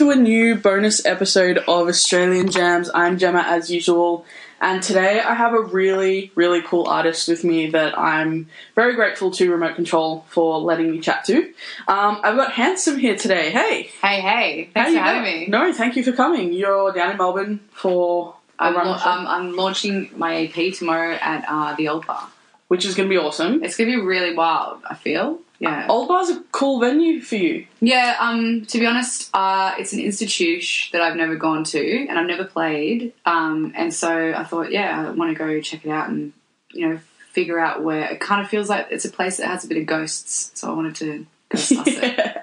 To a new bonus episode of Australian Jams. I'm Gemma as usual, and today I have a really, really cool artist with me that I'm very grateful to Remote Control for letting me chat to. Um, I've got Handsome here today. Hey, Hey, hey! How Thanks you for having going? me. No, thank you for coming. You're down in Melbourne for I'm, run la- um, I'm launching my EP tomorrow at uh, the Old Bar. which is going to be awesome. It's gonna be really wild. I feel. Yeah. Old Bar's a cool venue for you. Yeah. Um. To be honest, uh, it's an institution that I've never gone to and I've never played. Um. And so I thought, yeah, I want to go check it out and you know figure out where it kind of feels like it's a place that has a bit of ghosts. So I wanted to go suss it.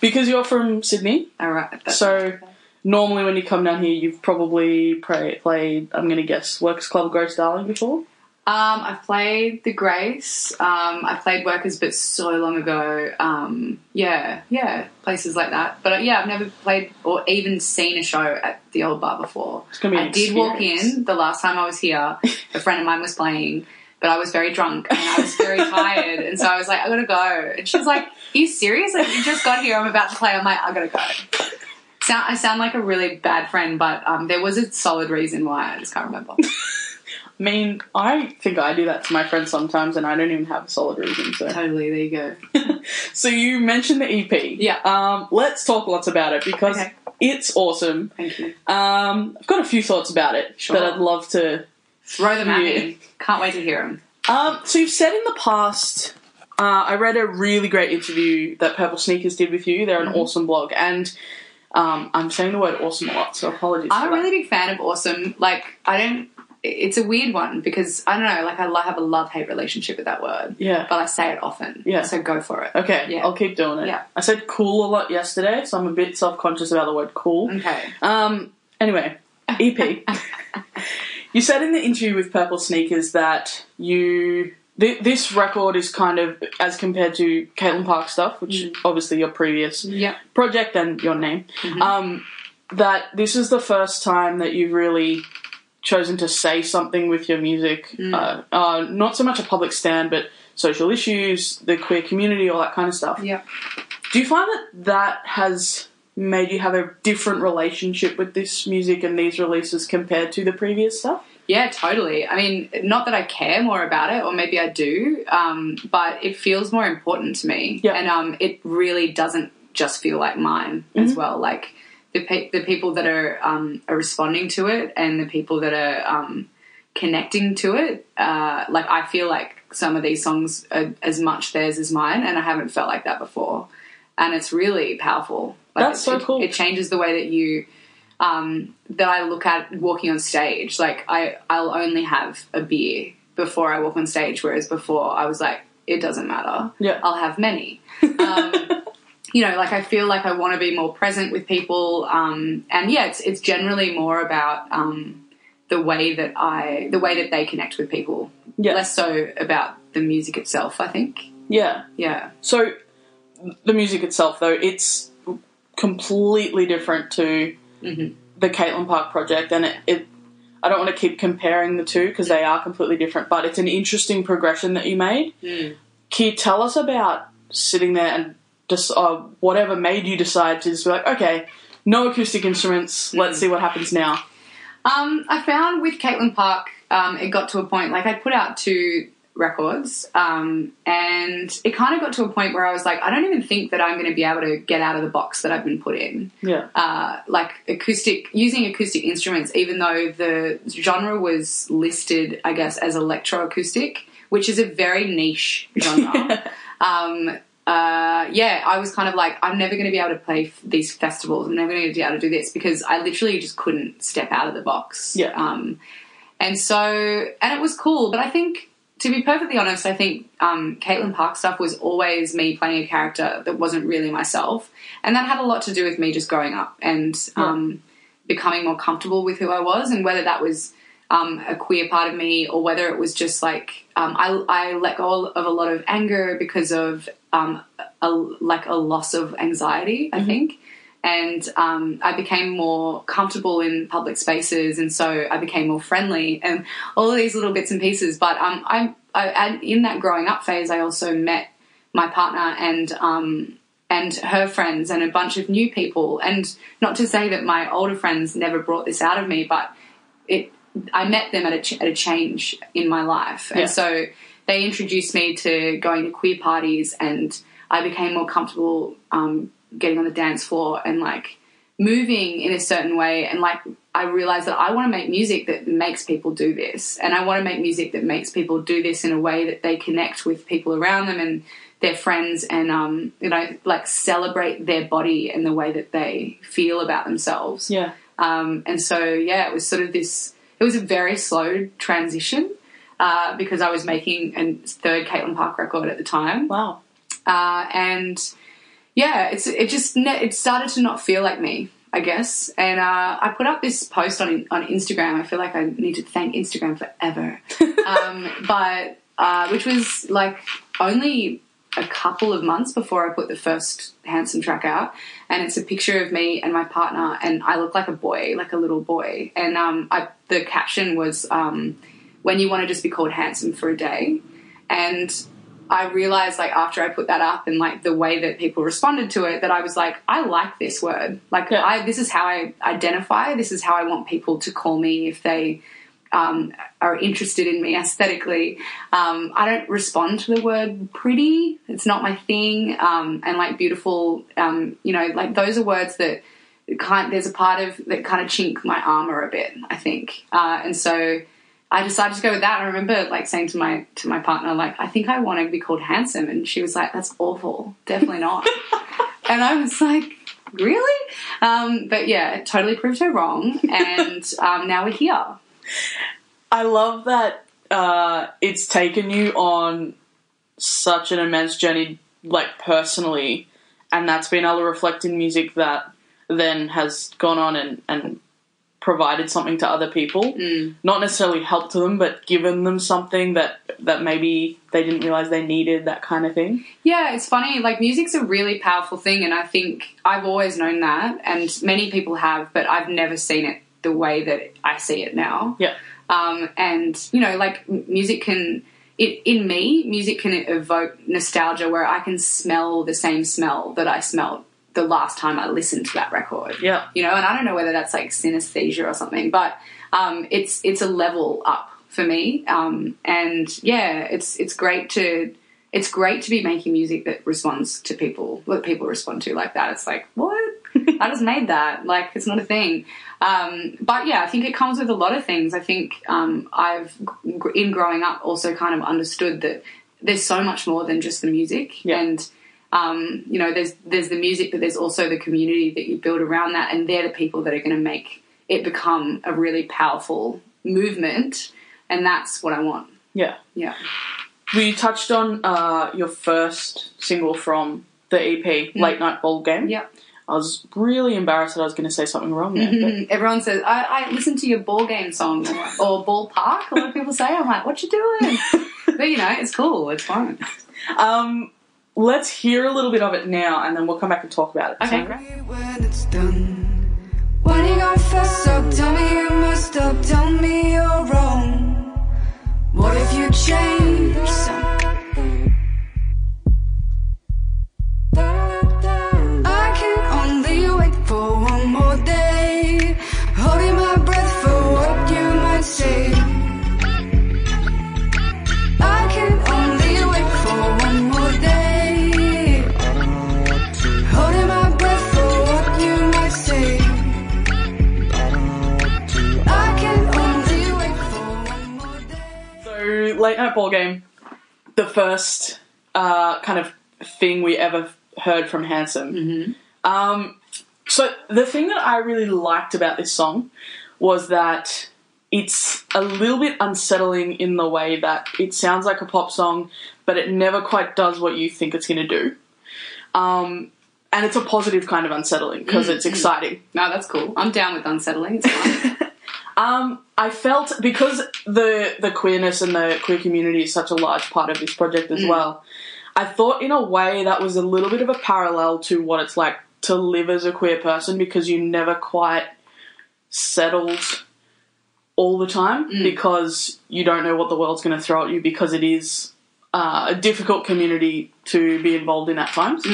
because you're from Sydney, All right. so normally when you come down here, you've probably played, I'm going to guess, Workers Club Grace Darling before. Um, I've played The Grace. Um, I played Workers, but so long ago. Um, yeah, yeah, places like that. But uh, yeah, I've never played or even seen a show at the old bar before. It's gonna be an I did walk in the last time I was here. a friend of mine was playing, but I was very drunk and I was very tired, and so I was like, I gotta go. And she's was like, Are you serious? Like you just got here. I'm about to play. I'm like, I gotta go. Sound, I sound like a really bad friend, but um, there was a solid reason why. I just can't remember. I mean, I think I do that to my friends sometimes, and I don't even have a solid reason. So, totally. There you go. so you mentioned the EP. Yeah. Um, let's talk lots about it because Okay. it's awesome. Thank you. Um, I've got a few thoughts about it Sure. that I'd love to. Throw them at me. Can't wait to hear them. Um, so you've said in the past. Uh, I read a really great interview that Purple Sneakers did with you. They're Mm-hmm. an awesome blog, and um, I'm saying the word awesome a lot, so apologies. I'm a really big fan of Awesome. Like, I don't. It's a weird one because I don't know. Like, I have a love hate relationship with that word. Yeah. But I say it often. Yeah. So go for it. Okay, Yeah. I'll keep doing it. Yeah. I said cool a lot yesterday, so I'm a bit self conscious about the word cool. Okay. Um. Anyway, EP. you said in the interview with Purple Sneakers that you th- this record is kind of as compared to Caitlin Park stuff, which Mm. obviously your previous Yep. project and your name. Mm-hmm. Um, that this is the first time that you've really chosen to say something with your music. Mm. Uh, uh, not so much a public stand, but social issues, the queer community, all that kind of stuff. Yep. Do you find that that has made you have a different relationship with this music and these releases compared to the previous stuff? Yeah, totally. I mean, not that I care more about it, or maybe I do, um, but it feels more important to me. Yeah. And um, it really doesn't just feel like mine as well. Like the pe- the people that are um, are responding to it, and the people that are um, connecting to it. Uh, like I feel like some of these songs are as much theirs as mine, and I haven't felt like that before. And it's really powerful. Like, That's it- so it- cool. It changes the way that you um, that I look at walking on stage. Like I, I'll only have a beer before I walk on stage, whereas before I was like, it doesn't matter. Yeah. I'll have many. Um, you know, like I feel like I want to be more present with people, um, and yeah, it's it's generally more about um, the way that I, the way that they connect with people, Yeah. less so about the music itself. I think, Yeah. yeah, So the music itself, though, it's completely different to Mm-hmm. the Caitlin Park project, and it, it I don't want to keep comparing the two because they are completely different, but it's an interesting progression that you made. Hmm. Can you tell us about sitting there and just uh, whatever made you decide to just be like, okay, no acoustic instruments, let's see what happens now? Um, I found with Caitlin Park, um, it got to a point like I put out two records, um, and it kind of got to a point where I was like, I don't even think that I'm going to be able to get out of the box that I've been put in. Yeah. Uh, like acoustic, using acoustic instruments, even though the genre was listed, I guess, as electroacoustic, which is a very niche genre. um, uh, yeah, I was kind of like, I'm never going to be able to play f- these festivals. I'm never going to be able to do this because I literally just couldn't step out of the box. Yeah. Um, and so, and it was cool, but I think, to be perfectly honest, I think um, Caitlin Park stuff was always me playing a character that wasn't really myself. And that had a lot to do with me just growing up and um, becoming more comfortable with who I was, and whether that was um, a queer part of me or whether it was just like um, I, I let go of a lot of anger because of um, a, like a loss of anxiety, I think. And um, I became more comfortable in public spaces, and so I became more friendly, and all of these little bits and pieces. But um, I, I, in that growing up phase, I also met my partner and um, and her friends and a bunch of new people. And not to say that my older friends never brought this out of me, but it I met them at a, ch- at a change in my life, and Yeah. so they introduced me to going to queer parties, and I became more comfortable um, getting on the dance floor and like moving in a certain way, and like I realized that I want to make music that makes people do this, and I want to make music that makes people do this in a way that they connect with people around them and their friends, and um, you know, like celebrate their body and the way that they feel about themselves. Yeah. Um, and so, yeah, it was sort of this, it was a very slow transition uh, because I was making a third Caitlin Park record at the time. Wow. Uh, and yeah, it's, it just, ne- it started to not feel like me, I guess. And uh, I put up this post on, on Instagram. I feel like I need to thank Instagram forever. um, but, uh, which was like only a couple of months before I put the first Handsome track out, and it's a picture of me and my partner, and I look like a boy, like a little boy. And um, I, the caption was, um, "When you want to just be called handsome for a day," and I realized, like after I put that up, and like the way that people responded to it, that I was like, I like this word. Like, Yeah. I this is how I identify. This is how I want people to call me if they um, are interested in me aesthetically. Um, I don't respond to the word pretty. It's not my thing. Um, and like beautiful, um, you know, like those are words that kind. There's a part of that kind of chink my armor a bit. I think, uh, and so. I decided to go with that. I remember like saying to my to my partner, like, I think I want to be called handsome, and she was like, "That's awful, definitely not." and I was like, "Really?" Um, but yeah, it totally proved her wrong, and um, now we're here. I love that uh, it's taken you on such an immense journey, like personally, and that's been able to reflect in music that then has gone on and, and provided something to other people. Not necessarily helped them, but given them something that that maybe they didn't realize they needed. That kind of thing. Yeah, it's funny. Like music's a really powerful thing, and I think I've always known that, and many people have, but I've never seen it the way that I see it now. Yeah. Um, and you know, like music can. It, in me, music can evoke nostalgia where I can smell the same smell that I smelled the last time I listened to that record. Yeah. You know, and I don't know whether that's like synesthesia or something, but um, it's it's a level up for me. Um, and yeah, it's it's great to it's great to be making music that responds to people, that people respond to like that. It's like what I just made that. Like it's not a thing. Um, but yeah, I think it comes with a lot of things. I think um, I've in growing up also kind of understood that there's so much more than just the music Yeah. and um, you know, there's there's the music, but there's also the community that you build around that, and they're the people that are going to make it become a really powerful movement, and that's what I want. Yeah. Yeah, We touched on uh, your first single from the EP, Late Night Ball Game. yeah. I was really embarrassed that I was going to say something wrong there. but- Everyone says I, I listen to your ball game song or, or ball park. A lot of people say I'm like, what you doing? but you know, it's cool. It's fun. Um, let's hear a little bit of it now and then we'll come back and talk about it. Okay, great. When it's done. When you tell me you messed up, tell me you're wrong. Uh, kind of thing we ever heard from Handsome. Um, so the thing that I really liked about this song was that it's a little bit unsettling in the way that it sounds like a pop song, but it never quite does what you think it's going to do. Um, and it's a positive kind of unsettling because it's exciting. No, that's cool. I'm down with unsettling. It's. Um, I felt because the the queerness and the queer community is such a large part of this project as well. I thought in a way that was a little bit of a parallel to what it's like to live as a queer person because you never quite settled all the time because you don't know what the world's going to throw at you because it is uh, a difficult community to be involved in at times.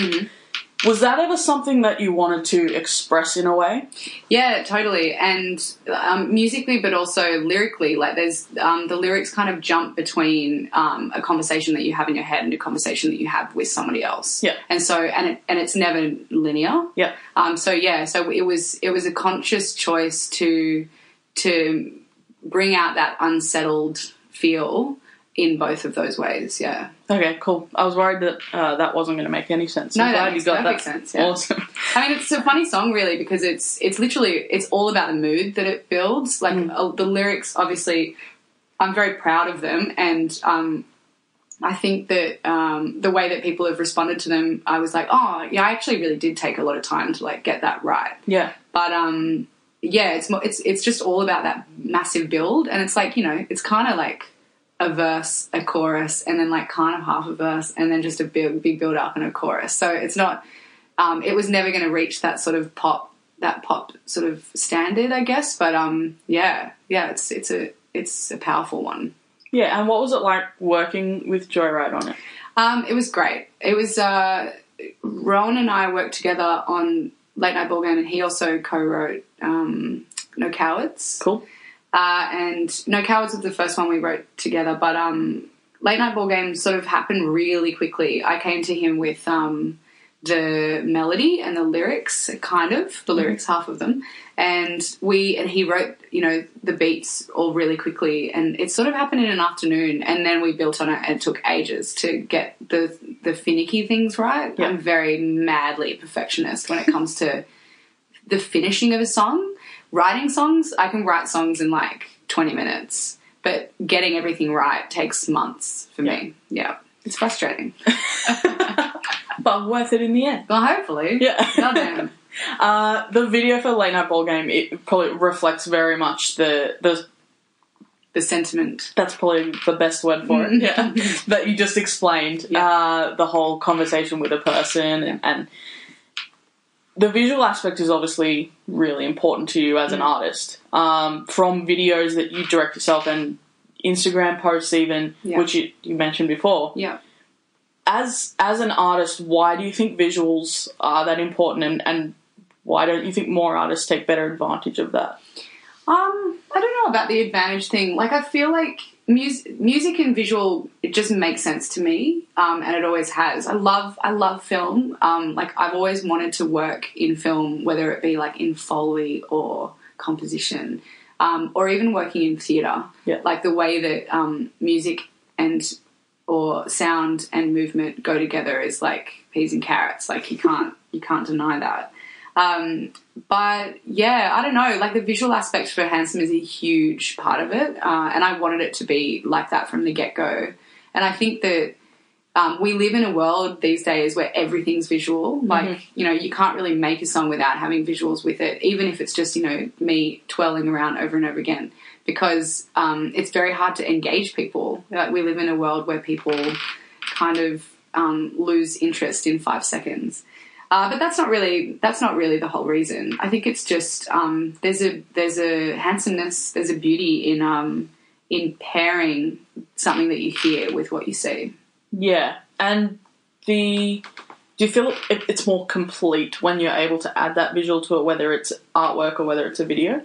Was that ever something that you wanted to express in a way? Yeah, totally. And um, musically, but also lyrically, like there's um, the lyrics kind of jump between um, a conversation that you have in your head and a conversation that you have with somebody else. Yeah. And so, and it, and it's never linear. Yeah. Um, so yeah, so it was it was a conscious choice to to bring out that unsettled feel in both of those ways. Yeah. Okay, cool. I was worried that uh, that wasn't going to make any sense. No, I'm that glad makes you got that. sense, yeah. Awesome. I mean, it's a funny song, really, because it's it's literally it's all about the mood that it builds. Like uh, the lyrics, obviously, I'm very proud of them, and um, I think that um, the way that people have responded to them, I was like, oh, yeah, I actually really did take a lot of time to like get that right. Yeah. But um, yeah, it's mo- it's it's just all about that massive build, and it's like you know, it's kind of like a verse, a chorus, and then like kind of half a verse, and then just a big big build up and a chorus. So it's not. Um, it was never going to reach that sort of pop that pop sort of standard, I guess. But um, yeah, yeah, it's it's a it's a powerful one. Yeah, and what was it like working with Joyride on it? Um, it was great. It was uh, Rowan and I worked together on Late Night Ball Game, and he also co-wrote um, No Cowards. Cool. Uh, and No Cowards was the first one we wrote together, but um, Late Night Ball Game sort of happened really quickly. I came to him with um, the melody and the lyrics, kind of the lyrics, half of them, and we and he wrote, you know, the beats all really quickly, and it sort of happened in an afternoon, and then we built on it, and it took ages to get the the finicky things right. Yeah. I'm very madly perfectionist when it comes to the finishing of a song. Writing songs, I can write songs in like 20 minutes, but getting everything right takes months for me. Yeah. It's frustrating. But worth it in the end. Well, hopefully. Yeah. Goddamn. Uh, the video for Late Night Ball Game, it probably reflects very much the, the The sentiment. that's probably the best word for it. Yeah. that you just explained. Yeah. Uh, the whole conversation with a person and, and the visual aspect is obviously really important to you as Mm. an artist. Um, from videos that you direct yourself and Instagram posts even, Yeah. which you, you mentioned before. Yeah. As as an artist, why do you think visuals are that important and, and why don't you think more artists take better advantage of that? Um, I don't know about the advantage thing. Like, I feel like music, music and visual, it just makes sense to me, um, and it always has. I love, I love film. Um, like, I've always wanted to work in film, whether it be like in foley or composition, um, or even working in theatre. Yeah. Like the way that um, music and or sound and movement go together is like peas and carrots. Like you can't you can't deny that. Um, but yeah, I don't know. Like the visual aspect for Handsome is a huge part of it, uh, and I wanted it to be like that from the get go. And I think that um, we live in a world these days where everything's visual. Like you know, you can't really make a song without having visuals with it, even if it's just you know me twirling around over and over again, because um, it's very hard to engage people. Like we live in a world where people kind of um, lose interest in five seconds. Uh, but that's not really that's not really the whole reason. I think it's just um, there's a there's a handsomeness, there's a beauty in um, in pairing something that you hear with what you see. Yeah, and the do you feel it, it's more complete when you're able to add that visual to it, whether it's artwork or whether it's a video?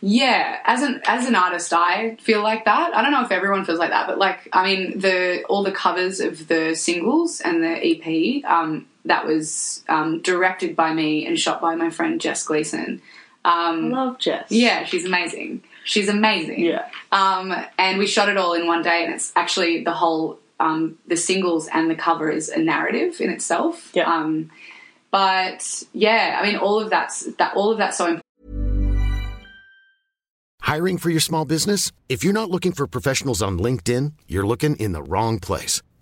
Yeah, as an as an artist, I feel like that. I don't know if everyone feels like that, but like I mean, the all the covers of the singles and the EP um, that was um, directed by me and shot by my friend Jess Gleason. Um, I love Jess. yeah, she's amazing. She's amazing. Yeah. Um, and we shot it all in one day, and it's actually the whole um, the singles and the cover is a narrative in itself. Yeah. Um, but yeah, I mean, all of that's that all of that's so important. Hiring for your small business? If you're not looking for professionals on LinkedIn, you're looking in the wrong place.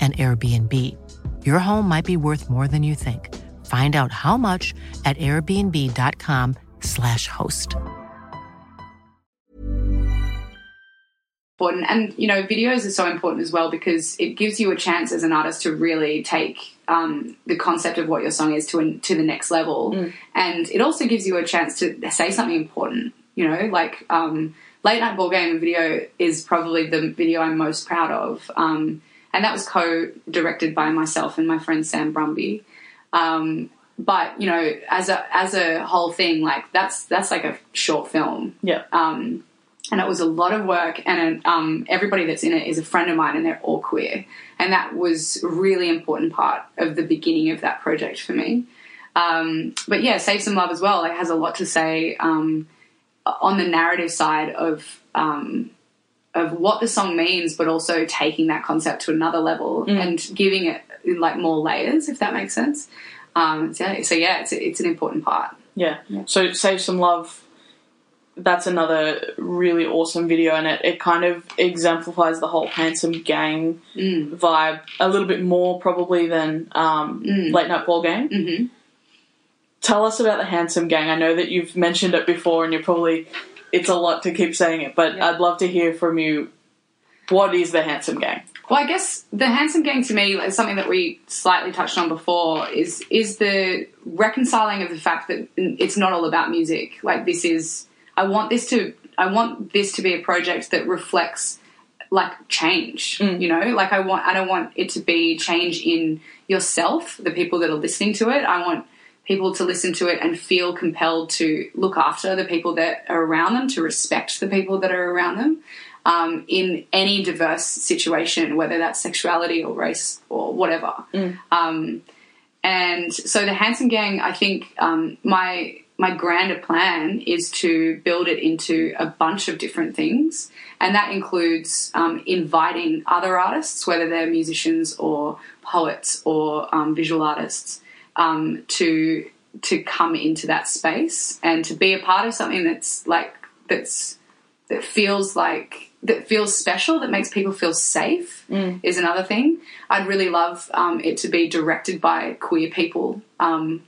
an Airbnb. Your home might be worth more than you think. Find out how much at airbnb.com/slash host. important. And you know, videos are so important as well because it gives you a chance as an artist to really take um, the concept of what your song is to an, to the next level, and it also gives you a chance to say something important. You know, like um, late night ball game video is probably the video I'm most proud of, um, and that was co-directed by myself and my friend Sam Brumby. Um, but you know, as a as a whole thing, like that's that's like a short film Yeah. um, and it was a lot of work. And um, everybody that's in it is a friend of mine, and they're all queer, and that was a really important part of the beginning of that project for me. Um, but yeah, Save Some Love as well. It has a lot to say um, on the narrative side of um, of what the song means, but also taking that concept to another level and giving it like more layers, if that makes sense. Um, so, so yeah, it's it's an important part. Yeah. So Save Some Love, that's another really awesome video and it, it kind of exemplifies the whole handsome gang vibe a little bit more probably than um, Late Night Ball Game. Mm-hmm. Tell us about the handsome gang. I know that you've mentioned it before and you're probably it's a lot to keep saying it, but I'd love to hear from you what is the handsome gang? Well, I guess the handsome gang to me is something that we slightly touched on before. Is is the reconciling of the fact that it's not all about music. Like this is, I want this to, I want this to be a project that reflects like change. Mm. You know, like I want, I don't want it to be change in yourself, the people that are listening to it. I want people to listen to it and feel compelled to look after the people that are around them, to respect the people that are around them um, in any diverse situation, whether that's sexuality or race or whatever. Um, and so the Handsome Gang, I think um, my my grander plan is to build it into a bunch of different things, and that includes um, inviting other artists, whether they're musicians or poets or um, visual artists, um, to to come into that space and to be a part of something that's like that's that feels like that feels special that makes people feel safe is another thing. I'd really love um, it to be directed by queer people um,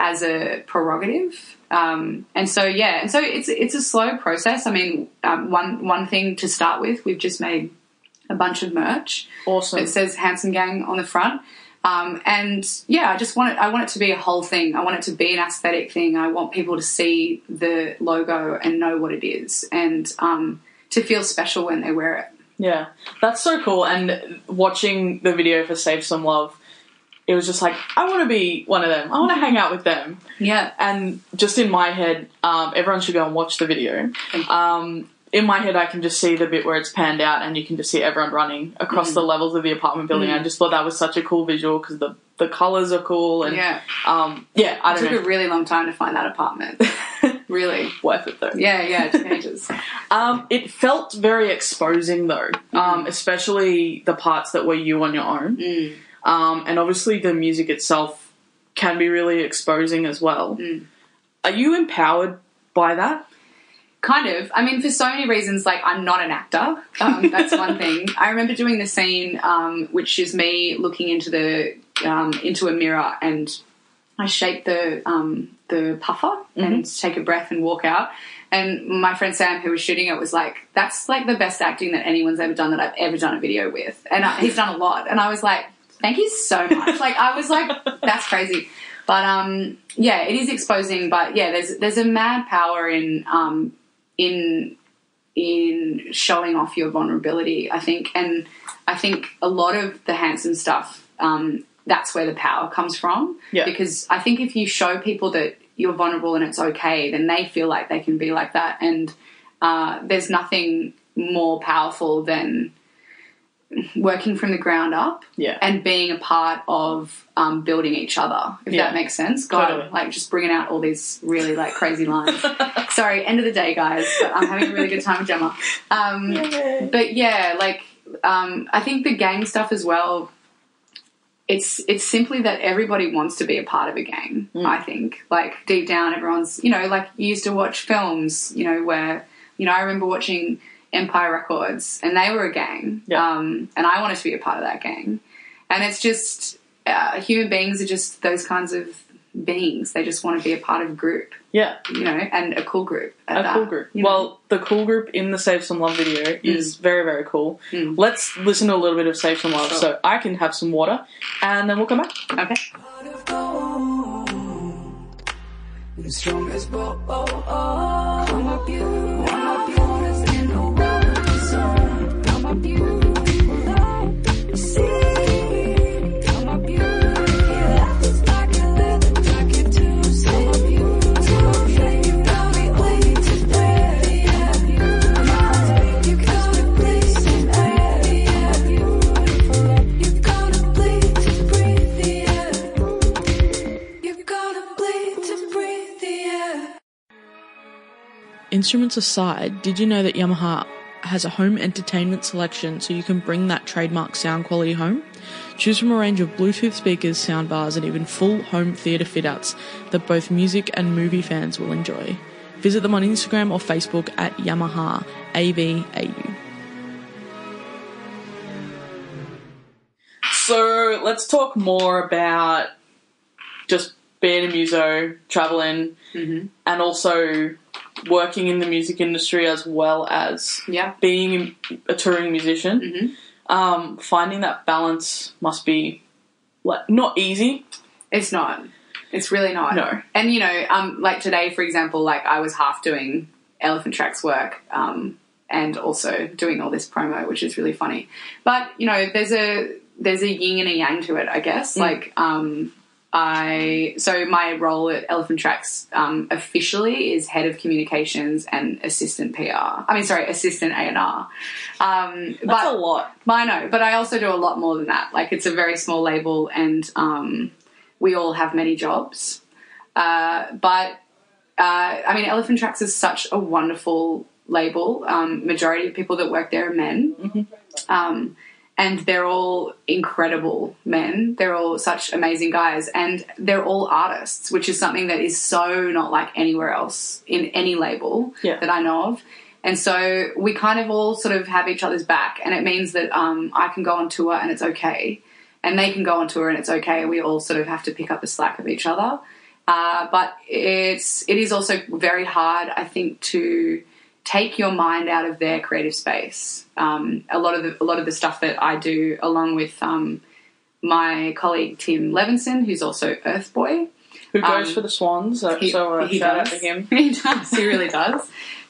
as a prerogative. Um, and so yeah and so it's it's a slow process. I mean um, one one thing to start with we've just made a bunch of merch. Awesome. it says handsome gang on the front um, and yeah, I just want it. I want it to be a whole thing. I want it to be an aesthetic thing. I want people to see the logo and know what it is, and um, to feel special when they wear it. Yeah, that's so cool. And watching the video for Save Some Love, it was just like, I want to be one of them. I want to hang out with them. Yeah, And just in my head, um, everyone should go and watch the video. Um, in my head, I can just see the bit where it's panned out, and you can just see everyone running across Mm. the levels of the apartment building. I just thought that was such a cool visual because the the colors are cool and Yeah. um, yeah, I it took know, a really long time to find that apartment. really. worth it though. Yeah, yeah, it ages. Um, it felt very exposing though, um, especially the parts that were you on your own. Um, and obviously the music itself can be really exposing as well. Are you empowered by that? Kind of. I mean, for so many reasons, like I'm not an actor. Um, that's one thing. I remember doing the scene, um, which is me looking into the um, into a mirror, and I shake the um, the puffer and take a breath and walk out. And my friend Sam, who was shooting it, was like, "That's like the best acting that anyone's ever done that I've ever done a video with." And I, he's done a lot, and I was like, "Thank you so much." like I was like, "That's crazy." But um, yeah, it is exposing. But yeah, there's there's a mad power in um, in in showing off your vulnerability. I think, and I think a lot of the handsome stuff. Um, that's where the power comes from. Yeah. Because I think if you show people that you're vulnerable and it's okay, then they feel like they can be like that. And uh, there's nothing more powerful than working from the ground up Yeah. and being a part of um, building each other, if Yeah. that makes sense. God, Totally. like just bringing out all these really like crazy lines. Sorry, end of the day, guys, but I'm having a really good time with Gemma. Um, but yeah, like um, I think the gang stuff as well. It's it's simply that everybody wants to be a part of a gang. Mm. I think like deep down, everyone's you know like you used to watch films, you know where you know I remember watching Empire Records and they were a gang, Yeah. um, and I wanted to be a part of that gang. And it's just uh, human beings are just those kinds of beings. They just want to be a part of a group, Yeah. you know, and a cool group. A that, cool group. you know? Well, the cool group in the Save Some Love video is very, very cool. Let's listen to a little bit of Save Some Love Sure. so I can have some water and then we'll come back. okay. Instruments aside, did you know that Yamaha has a home entertainment selection so you can bring that trademark sound quality home? Choose from a range of Bluetooth speakers, soundbars, and even full home theatre fit outs that both music and movie fans will enjoy. Visit them on Instagram or Facebook at Yamaha AVAU. So let's talk more about just being a muso, traveling, Mm-hmm. and also working in the music industry as well as Yeah. being a touring musician. Mm-hmm. Um, finding that balance must be like not easy. It's not. It's really not. No. And you know, um, like today, for example, like I was half doing Elephant Tracks work, um, and also doing all this promo, which is really funny. But you know, there's a there's a yin and a yang to it, I guess. Like, um, I so my role at Elephant Tracks um, officially is head of communications and assistant PR. I mean, sorry, assistant A and R. Um, That's but a lot. I know, but I also do a lot more than that. Like it's a very small label, and um, we all have many jobs. Uh, but uh, I mean, Elephant Tracks is such a wonderful label. Um, majority of people that work there are men, um, and they're all incredible men. They're all such amazing guys, and they're all artists, which is something that is so not like anywhere else in any label Yeah. that I know of. And so we kind of all sort of have each other's back, and it means that um, I can go on tour and it's okay, and they can go on tour and it's okay. We all sort of have to pick up the slack of each other. Uh, but it's it is also very hard, I think, to take your mind out of their creative space. Um, a lot of the a lot of the stuff that I do, along with um, my colleague Tim Levinson, who's also Urthboy, Who goes Um, for the Swans? So, he, so uh, he shout does. out to him. he does. He really does.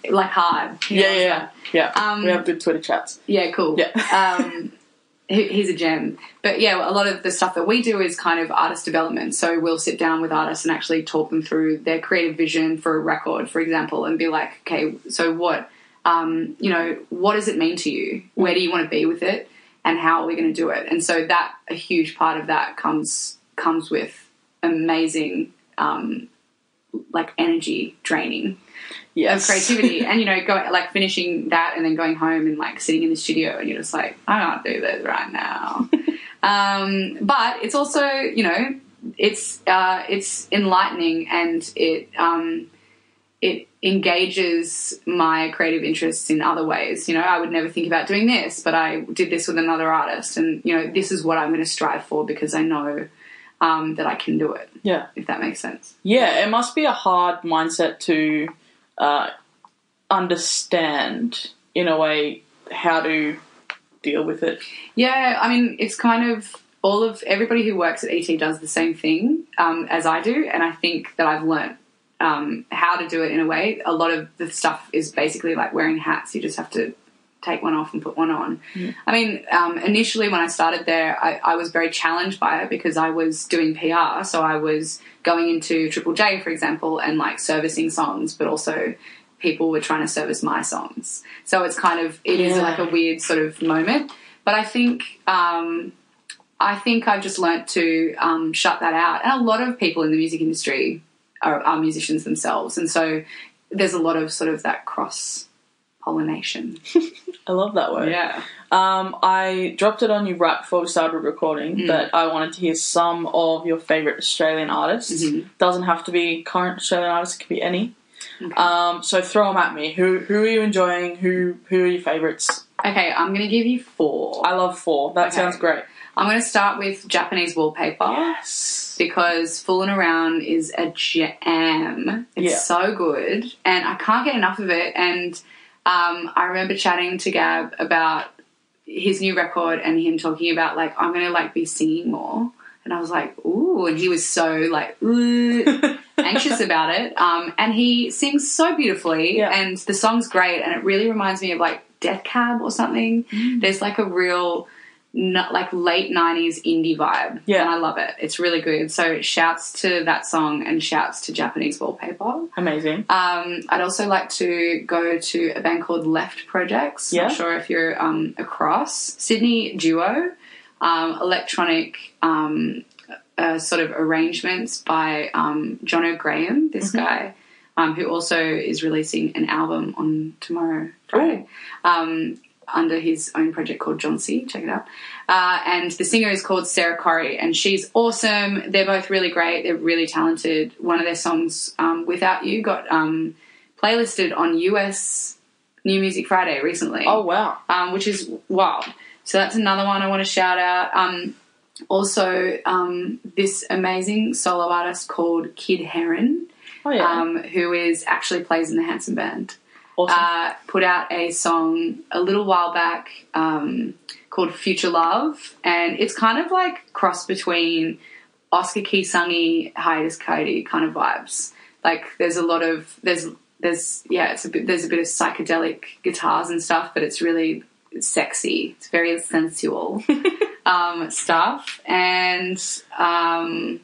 Like hard. Yeah, yeah, yeah. yeah. Um, we have good Twitter chats. Yeah, cool. Yeah. He, he's a gem. But yeah, a lot of the stuff that we do is kind of artist development. So we'll sit down with artists and actually talk them through their creative vision for a record, for example, and be like, okay, so what, um, you know, what does it mean to you? Where do you want to be with it? And how are we going to do it? And so that a huge part of that comes comes with amazing, um, like energy draining Yes. of creativity and you know go like finishing that and then going home and like sitting in the studio and you're just like i can't do this right now um, but it's also you know it's uh, it's enlightening and it um, it engages my creative interests in other ways. You know, I would never think about doing this, but I did this with another artist, and you know, this is what I'm going to strive for because I know um, that I can do it. Yeah. If that makes sense. Yeah, it must be a hard mindset to uh, understand in a way how to deal with it. Yeah, I mean, it's kind of all of everybody who works at ET does the same thing um, as I do, and I think that I've learnt um, how to do it in a way. A lot of the stuff is basically like wearing hats. You just have to take one off and put one on. I mean, um, initially when I started there, I, I was very challenged by it because I was doing PR, so I was going into Triple J, for example, and like servicing songs, but also people were trying to service my songs. So it's kind of it is Yeah. like a weird sort of moment. But I think um, I think I've just learnt to um, shut that out. And a lot of people in the music industry are, are musicians themselves, and so there's a lot of sort of that cross pollination. I love that word. Yeah. Um, I dropped it on you right before we started recording Mm. that I wanted to hear some of your favorite Australian artists. Mm-hmm. Doesn't have to be current Australian artists; it could be any. Um, so throw them at me. Who who are you enjoying? Who who are your favorites? Okay, I'm going to give you four. I love four. That Okay. sounds great. I'm going to start with Japanese wallpaper. Yes. because Fooling Around is a jam. It's Yeah. so good, and I can't get enough of it. And um, I remember chatting to Gab about his new record and him talking about like I'm gonna like be singing more. And I was like, ooh, and he was so like ooh, anxious about it. Um, and he sings so beautifully, Yeah. and the song's great, and it really reminds me of like Death Cab or something. Mm. There's like a real not like late 90s indie vibe Yeah. and i love it it's really good so shouts to that song and shouts to japanese wallpaper Amazing. um, i'd also like to go to a band called left projects Yeah. not sure if you're um, across sydney duo um, electronic um, uh, sort of arrangements by um, john o'graham this Mm-hmm. guy um, who also is releasing an album on tomorrow friday um, under his own project called John C. Check it out. Uh, and the singer is called Sarah Corey, and she's awesome. They're both really great. They're really talented. One of their songs, um, "Without You," got um, playlisted on US New Music Friday recently oh wow. um, which is wild. So that's another one I want to shout out. Um, also, um, this amazing solo artist called Kid Heron, Oh yeah. um, who is actually plays in the Handsome Band, awesome. uh, put out a song a little while back um, called Future Love, and it's kind of like cross between Oscar Key Sung, Hiatus Kaiyote kind of vibes. Like there's a lot of there's there's yeah it's a bit there's a bit of psychedelic guitars and stuff, but it's really sexy. It's very sensual um, stuff, and um,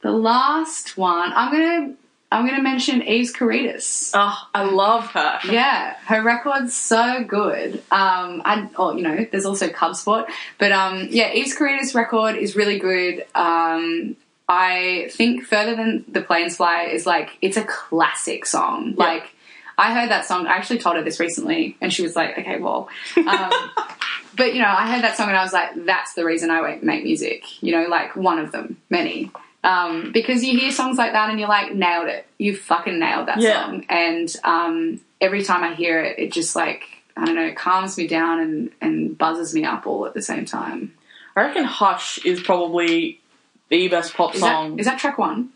the last one I'm gonna I'm gonna mention Eves Karydas. oh, I love her. Yeah, her record's so good. Um, and oh, you know, there's also Cub Sport, but um, yeah, Eves Karydas record is really good. Um, I think further than the planes fly is like it's a classic song. Like I heard that song. I actually told her this recently, and she was like, "Okay, well." Um, but you know, I heard that song and I was like, "That's the reason I make music." You know, like one of them, many. Um, because you hear songs like that and you're like, nailed it. You fucking nailed that Yeah. song. And um, every time I hear it, it just like, I don't know, it calms me down and, and buzzes me up all at the same time. I reckon Hush is probably the best pop Is, song. that, is that track one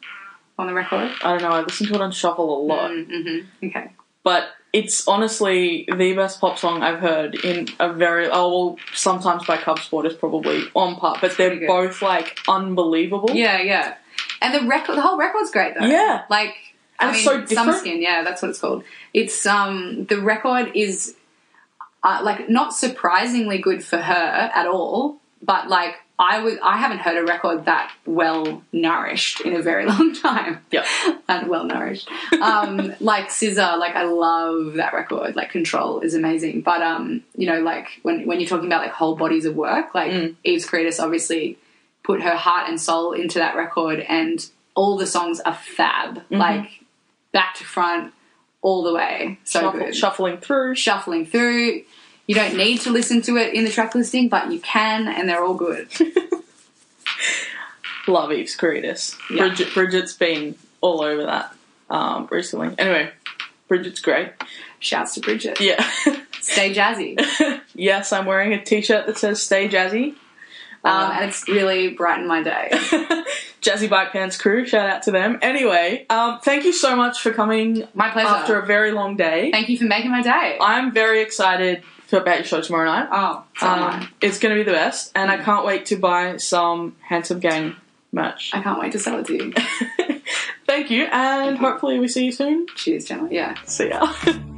on the record? I don't know. I listen to it on shuffle a lot, Mm-hmm. Okay. but it's honestly the best pop song I've heard in a very. Oh well, sometimes by Cub Sport is probably on par, but they're both like unbelievable. Yeah, yeah. And the record, the whole record's great though. Yeah. Like, And I mean, so different. Summer Skin, yeah, that's what it's called. It's, um, the record is, uh, like, not surprisingly good for her at all, but like, I would, I haven't heard a record that well nourished in a very long time. Yeah. and well nourished. Um, like Scissor, like I love that record. Like Control is amazing. But um, you know, like when when you're talking about like whole bodies of work, like Mm. Eves Karydas obviously put her heart and soul into that record, and all the songs are fab. Mm-hmm. Like back to front, all the way. So Shuffle, good. shuffling through. Shuffling through. You don't need to listen to it in the track listing, but you can, and they're all good. Love Eves Karydas. Yeah. Bridget, Bridget's been all over that. um, recently. Anyway, Bridget's great. Shouts to Bridget. Yeah. Stay jazzy. yes, I'm wearing a t-shirt that says "Stay Jazzy." Um, and it's really brightened my day. Jazzy Bike Pants crew, shout out to them. Anyway, um, thank you so much for coming. My pleasure. After a very long day, Thank you for making my day. I'm very excited for about your show tomorrow night. oh, Um, it's going to be the best, and I can't wait to buy some Handsome Gang merch. I can't wait to sell it to you. Thank you, and hopefully we see you soon. Cheers, Gemma. Yeah. See ya.